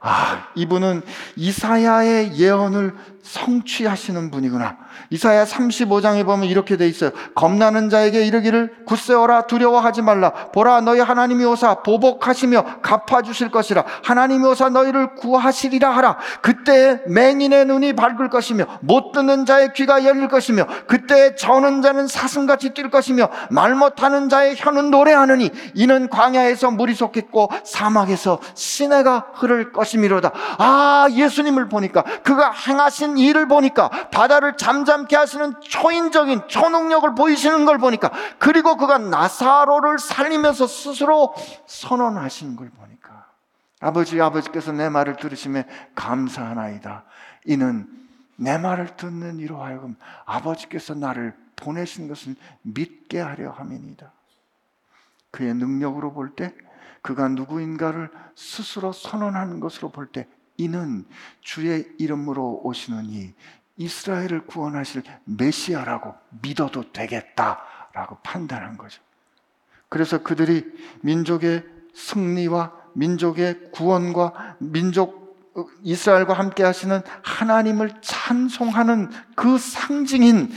A: 아, 이분은 이사야의 예언을 성취하시는 분이구나. 이사야 35장에 보면 이렇게 돼 있어요. 겁나는 자에게 이르기를 굳세어라 두려워하지 말라. 보라 너희 하나님이 오사 보복하시며 갚아 주실 것이라. 하나님이 오사 너희를 구하시리라 하라. 그때 맹인의 눈이 밝을 것이며 못 듣는 자의 귀가 열릴 것이며 그때 저는 자는 사슴같이 뛸 것이며 말 못하는 자의 혀는 노래하느니 이는 광야에서 물이 솟겠고 사막에서 시내가 흐를 것이미로다. 아 예수님을 보니까 그가 행하신 일을 보니까 바다를 잠잠케 하시는 초인적인 초능력을 보이시는 걸 보니까 그리고 그가 나사로를 살리면서 스스로 선언하시는 걸 보니까 아버지 아버지께서 내 말을 들으시면 감사하나이다. 이는 내 말을 듣는 이로 하여금 아버지께서 나를 보내신 것을 믿게 하려 함이니다. 그의 능력으로 볼 때 그가 누구인가를 스스로 선언하는 것으로 볼 때 이는 주의 이름으로 오시느니 이스라엘을 구원하실 메시아라고 믿어도 되겠다라고 판단한 거죠. 그래서 그들이 민족의 승리와 민족의 구원과 민족 이스라엘과 함께 하시는 하나님을 찬송하는 그 상징인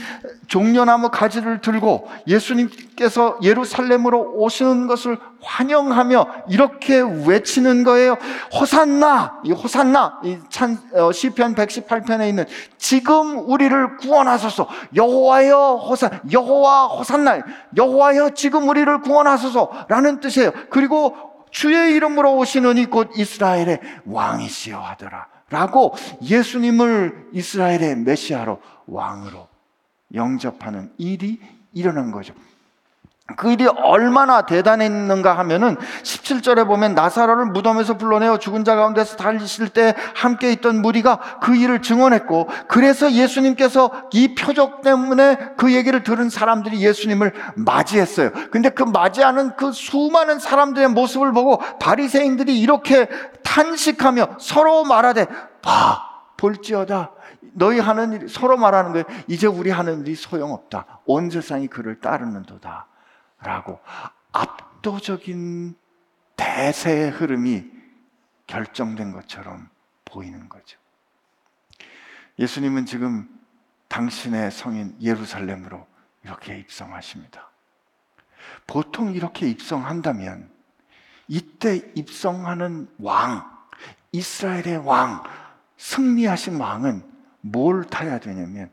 A: 종려나무 가지를 들고 예수님께서 예루살렘으로 오시는 것을 환영하며 이렇게 외치는 거예요. 호산나, 이 호산나, 이 찬, 어, 시편 118편에 있는 지금 우리를 구원하소서. 여호와여 호산, 여호와 호산나, 여호와여 지금 우리를 구원하소서라는 뜻이에요. 그리고 주의 이름으로 오시는 이 곧 이스라엘의 왕이시여 하더라. 라고 예수님을 이스라엘의 메시아로 왕으로 영접하는 일이 일어난 거죠. 그 일이 얼마나 대단했는가 하면은 17절에 보면 나사로를 무덤에서 불러내어 죽은 자 가운데서 달리실 때 함께 있던 무리가 그 일을 증언했고 그래서 예수님께서 이 표적 때문에 그 얘기를 들은 사람들이 예수님을 맞이했어요. 근데 그 맞이하는 그 수많은 사람들의 모습을 보고 바리새인들이 이렇게 탄식하며 서로 말하되 봐 볼지어다. 너희 하는 일, 서로 말하는 거예요. 이제 우리 하는 일이 소용없다. 온 세상이 그를 따르는도다. 라고 압도적인 대세의 흐름이 결정된 것처럼 보이는 거죠. 예수님은 지금 당신의 성인 예루살렘으로 이렇게 입성하십니다. 보통 이렇게 입성한다면 이때 입성하는 왕, 이스라엘의 왕, 승리하신 왕은 뭘 타야 되냐면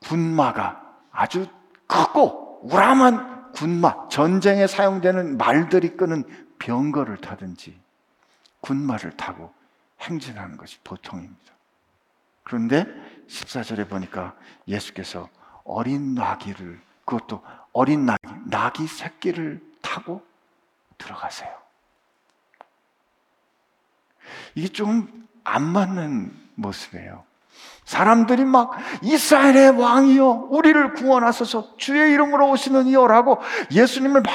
A: 군마가 아주 크고 우람한 군마, 전쟁에 사용되는 말들이 끄는 병거를 타든지 군마를 타고 행진하는 것이 보통입니다. 그런데 14절에 보니까 예수께서 어린 나귀를 그것도 어린 나귀, 나귀 새끼를 타고 들어가세요. 이게 좀 안 맞는 모습이에요. 사람들이 막 이스라엘의 왕이여 우리를 구원하소서 주의 이름으로 오시는 이여라고 예수님을 막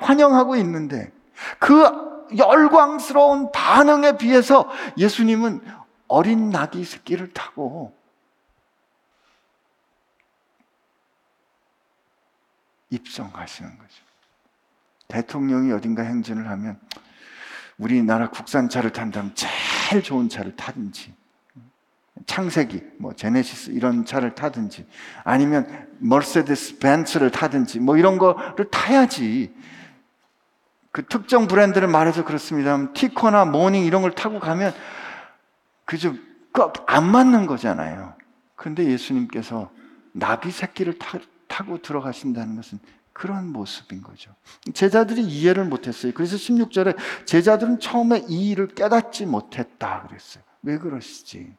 A: 환영하고 있는데 그 열광스러운 반응에 비해서 예수님은 어린 나귀 새끼를 타고 입성하시는 거죠. 대통령이 어딘가 행진을 하면 우리나라 국산차를 탄다면 제일 좋은 차를 타든지 창세기, 뭐 제네시스 이런 차를 타든지 아니면 머세데스 벤츠를 타든지 뭐 이런 거를 타야지 그 특정 브랜드를 말해서 그렇습니다. 티코나 모닝 이런 걸 타고 가면 그저 안 맞는 거잖아요. 그런데 예수님께서 나귀 새끼를 타, 타고 들어가신다는 것은 그런 모습인 거죠. 제자들이 이해를 못했어요. 그래서 16절에 제자들은 처음에 이 일을 깨닫지 못했다 그랬어요. 왜 그러시지?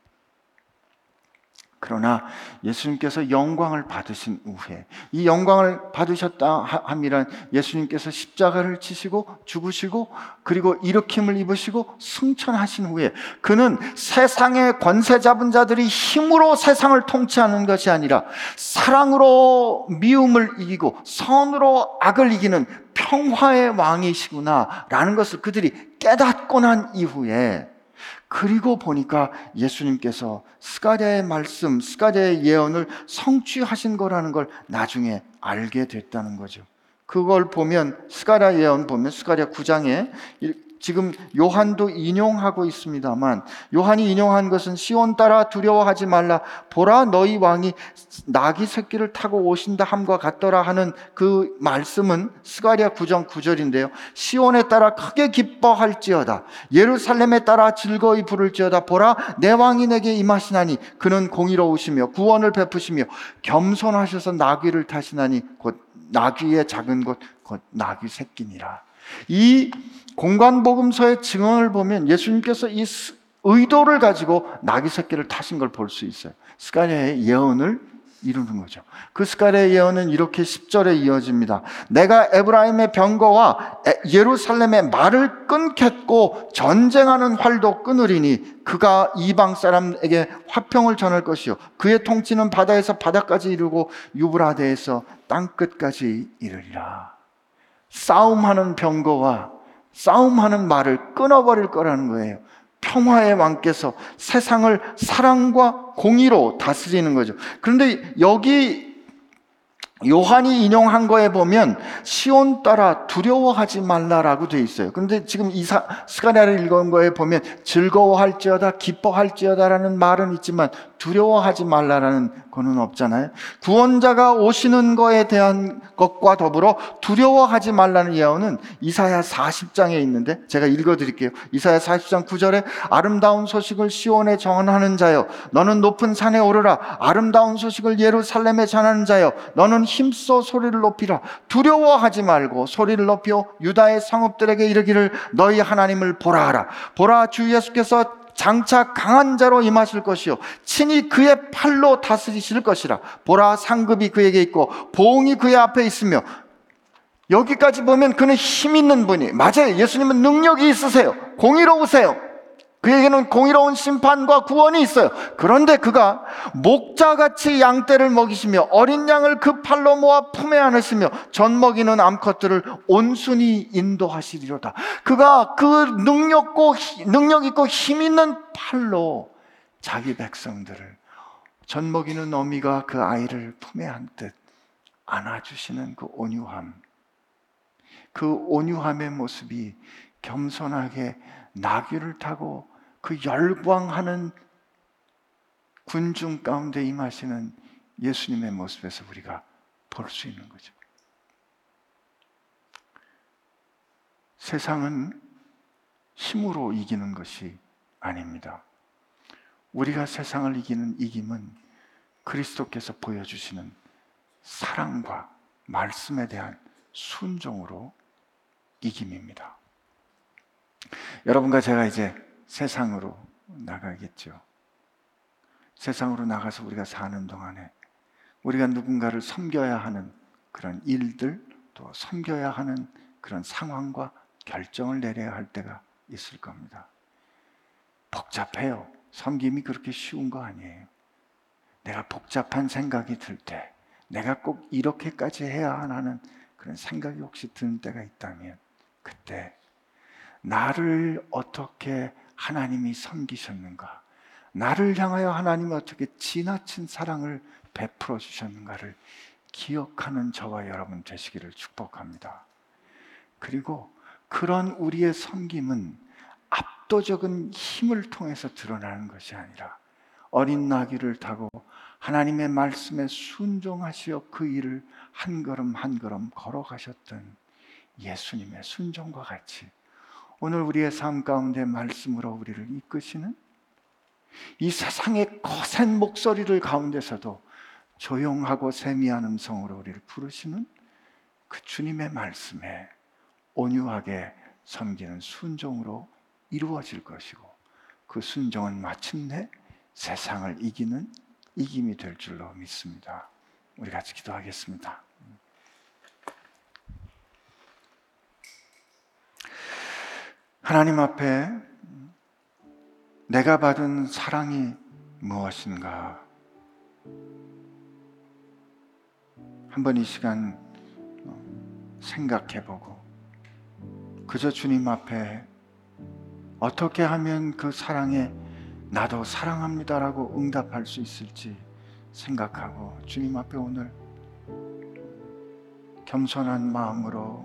A: 그러나 예수님께서 영광을 받으신 후에 이 영광을 받으셨다 함이란 예수님께서 십자가를 치시고 죽으시고 그리고 일으킴을 입으시고 승천하신 후에 그는 세상의 권세 잡은 자들이 힘으로 세상을 통치하는 것이 아니라 사랑으로 미움을 이기고 선으로 악을 이기는 평화의 왕이시구나라는 것을 그들이 깨닫고 난 이후에 그리고 보니까 예수님께서 스가랴의 말씀, 스가랴의 예언을 성취하신 거라는 걸 나중에 알게 됐다는 거죠. 그걸 보면 스가랴 예언 보면 스가랴 9장에 지금 요한도 인용하고 있습니다만 요한이 인용한 것은 시온 딸아 두려워하지 말라 보라 너희 왕이 나귀 새끼를 타고 오신다 함과 같더라 하는 그 말씀은 스가랴 9장 9절인데요. 시온의 딸아 크게 기뻐할지어다 예루살렘에 따라 즐거이 부를지어다 보라 내 왕이 내게 임하시나니 그는 공의로우시며 구원을 베푸시며 겸손하셔서 나귀를 타시나니 곧 나귀의 작은 것 곧 나귀 새끼니라. 이 공관복음서의 증언을 보면 예수님께서 이 의도를 가지고 나귀 새끼를 타신 걸 볼 수 있어요. 스가랴의 예언을 이루는 거죠. 그 스가랴의 예언은 이렇게 10절에 이어집니다. 내가 에브라임의 병거와 예루살렘의 말을 끊겠고 전쟁하는 활도 끊으리니 그가 이방 사람에게 화평을 전할 것이요 그의 통치는 바다에서 바다까지 이르고 유브라데에서 땅 끝까지 이르리라. 싸움하는 병거와 싸움하는 말을 끊어버릴 거라는 거예요. 평화의 왕께서 세상을 사랑과 공의로 다스리는 거죠. 그런데 여기 요한이 인용한 거에 보면 시온 따라 두려워하지 말라라고 돼 있어요. 그런데 지금 이 사 스가랴를 읽은 거에 보면 즐거워할지어다 기뻐할지어다라는 말은 있지만 두려워하지 말라라는 거는 없잖아요. 구원자가 오시는 거에 대한 것과 더불어 두려워하지 말라는 예언은 이사야 40장에 있는데 제가 읽어 드릴게요. 이사야 40장 9절에 아름다운 소식을 시온에 전하는 자여 너는 높은 산에 오르라 아름다운 소식을 예루살렘에 전하는 자여 너는 힘써 소리를 높이라 두려워하지 말고 소리를 높여 유다의 성읍들에게 이르기를 너희 하나님을 보라 하라 보라 주 예수께서 장차 강한 자로 임하실 것이요. 친히 그의 팔로 다스리실 것이라. 보라 상급이 그에게 있고 보응이 그의 앞에 있으며 여기까지 보면 그는 힘 있는 분이 맞아요. 예수님은 능력이 있으세요. 공의로우세요 그에게는 공의로운 심판과 구원이 있어요. 그런데 그가 목자같이 양떼를 먹이시며 어린 양을 그 팔로 모아 품에 안으시며 전 먹이는 암컷들을 온순히 인도하시리로다. 그가 그 능력고 능력 있고 힘 있는 팔로 자기 백성들을 전 먹이는 어미가 그 아이를 품에 안듯 안아주시는 그 온유함, 그 온유함의 모습이 겸손하게 나귀를 타고 그 열광하는 군중 가운데 임하시는 예수님의 모습에서 우리가 볼 수 있는 거죠. 세상은 힘으로 이기는 것이 아닙니다. 우리가 세상을 이기는 이김은 그리스도께서 보여주시는 사랑과 말씀에 대한 순종으로 이김입니다. 여러분과 제가 이제 세상으로 나가겠죠. 세상으로 나가서 우리가 사는 동안에 우리가 누군가를 섬겨야 하는 그런 일들 또 섬겨야 하는 그런 상황과 결정을 내려야 할 때가 있을 겁니다. 복잡해요. 섬김이 그렇게 쉬운 거 아니에요. 내가 복잡한 생각이 들 때, 내가 꼭 이렇게까지 해야 하는 그런 생각이 혹시 드는 때가 있다면, 그때 나를 어떻게 하나님이 섬기셨는가, 나를 향하여 하나님이 어떻게 지나친 사랑을 베풀어 주셨는가를 기억하는 저와 여러분 되시기를 축복합니다. 그리고 그런 우리의 섬김은 압도적인 힘을 통해서 드러나는 것이 아니라 어린 나귀를 타고 하나님의 말씀에 순종하시어 그 일을 한 걸음 한 걸음 걸어가셨던 예수님의 순종과 같이 오늘 우리의 삶 가운데 말씀으로 우리를 이끄시는 이 세상의 거센 목소리를 가운데서도 조용하고 세미한 음성으로 우리를 부르시는 그 주님의 말씀에 온유하게 섬기는 순종으로 이루어질 것이고 그 순종은 마침내 세상을 이기는 이김이 될 줄로 믿습니다. 우리 같이 기도하겠습니다. 하나님 앞에 내가 받은 사랑이 무엇인가? 한번 이 시간 어, 생각해 보고 그저 주님 앞에 어떻게 하면 그 사랑에 나도 사랑합니다라고 응답할 수 있을지 생각하고 주님 앞에 오늘 겸손한 마음으로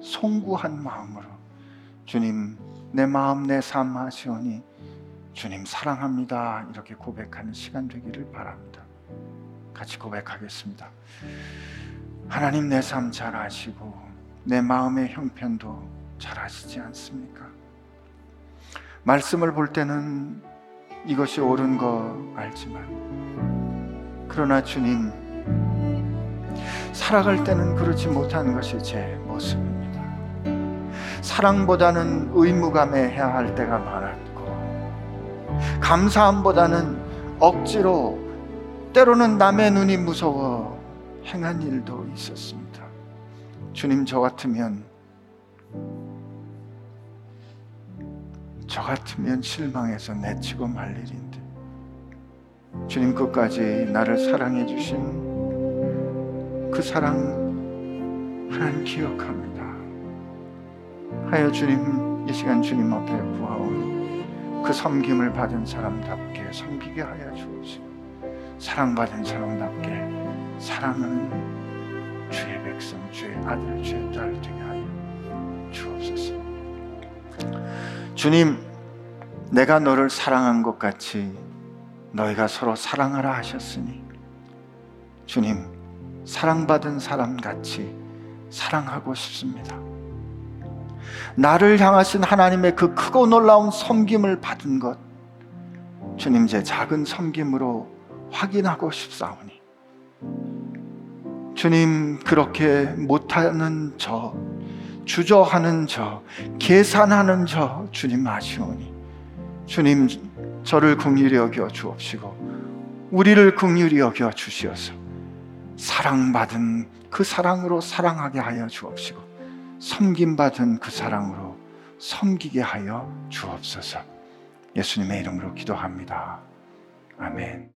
A: 송구한 마음으로 주님 내 마음 내 삶 하시오니 주님 사랑합니다 이렇게 고백하는 시간 되기를 바랍니다. 같이 고백하겠습니다. 하나님 내 삶 잘 아시고 내 마음의 형편도 잘 아시지 않습니까? 말씀을 볼 때는 이것이 옳은 거 알지만 그러나 주님 살아갈 때는 그렇지 못한 것이 제 모습입니다. 사랑보다는 의무감에 해야 할 때가 많았고 감사함보다는 억지로 때로는 남의 눈이 무서워 행한 일도 있었습니다. 주님 저 같으면 저 같으면 실망해서 내치고 말 일인데 주님 끝까지 나를 사랑해 주신 그 사랑 하나님 기억합니다. 하여 주님 이 시간 주님 앞에 구하오니 그 섬김을 받은 사람답게 섬기게 하여 주옵시고 사랑받은 사람답게 사랑하는 주의 백성 주의 아들 주의 딸 되게 하여 주옵소서. 주님, 내가 너를 사랑한 것 같이 너희가 서로 사랑하라 하셨으니 주님, 사랑받은 사람 같이 사랑하고 싶습니다. 나를 향하신 하나님의 그 크고 놀라운 섬김을 받은 것, 주님 제 작은 섬김으로 확인하고 싶사오니, 주님 그렇게 못하는 저, 주저하는 저, 계산하는 저 주님 아시오니. 주님 저를 긍휼히 여겨 주옵시고 우리를 긍휼히 여겨 주시어서 사랑받은 그 사랑으로 사랑하게 하여 주옵시고 섬김받은 그 사랑으로 섬기게 하여 주옵소서 예수님의 이름으로 기도합니다. 아멘.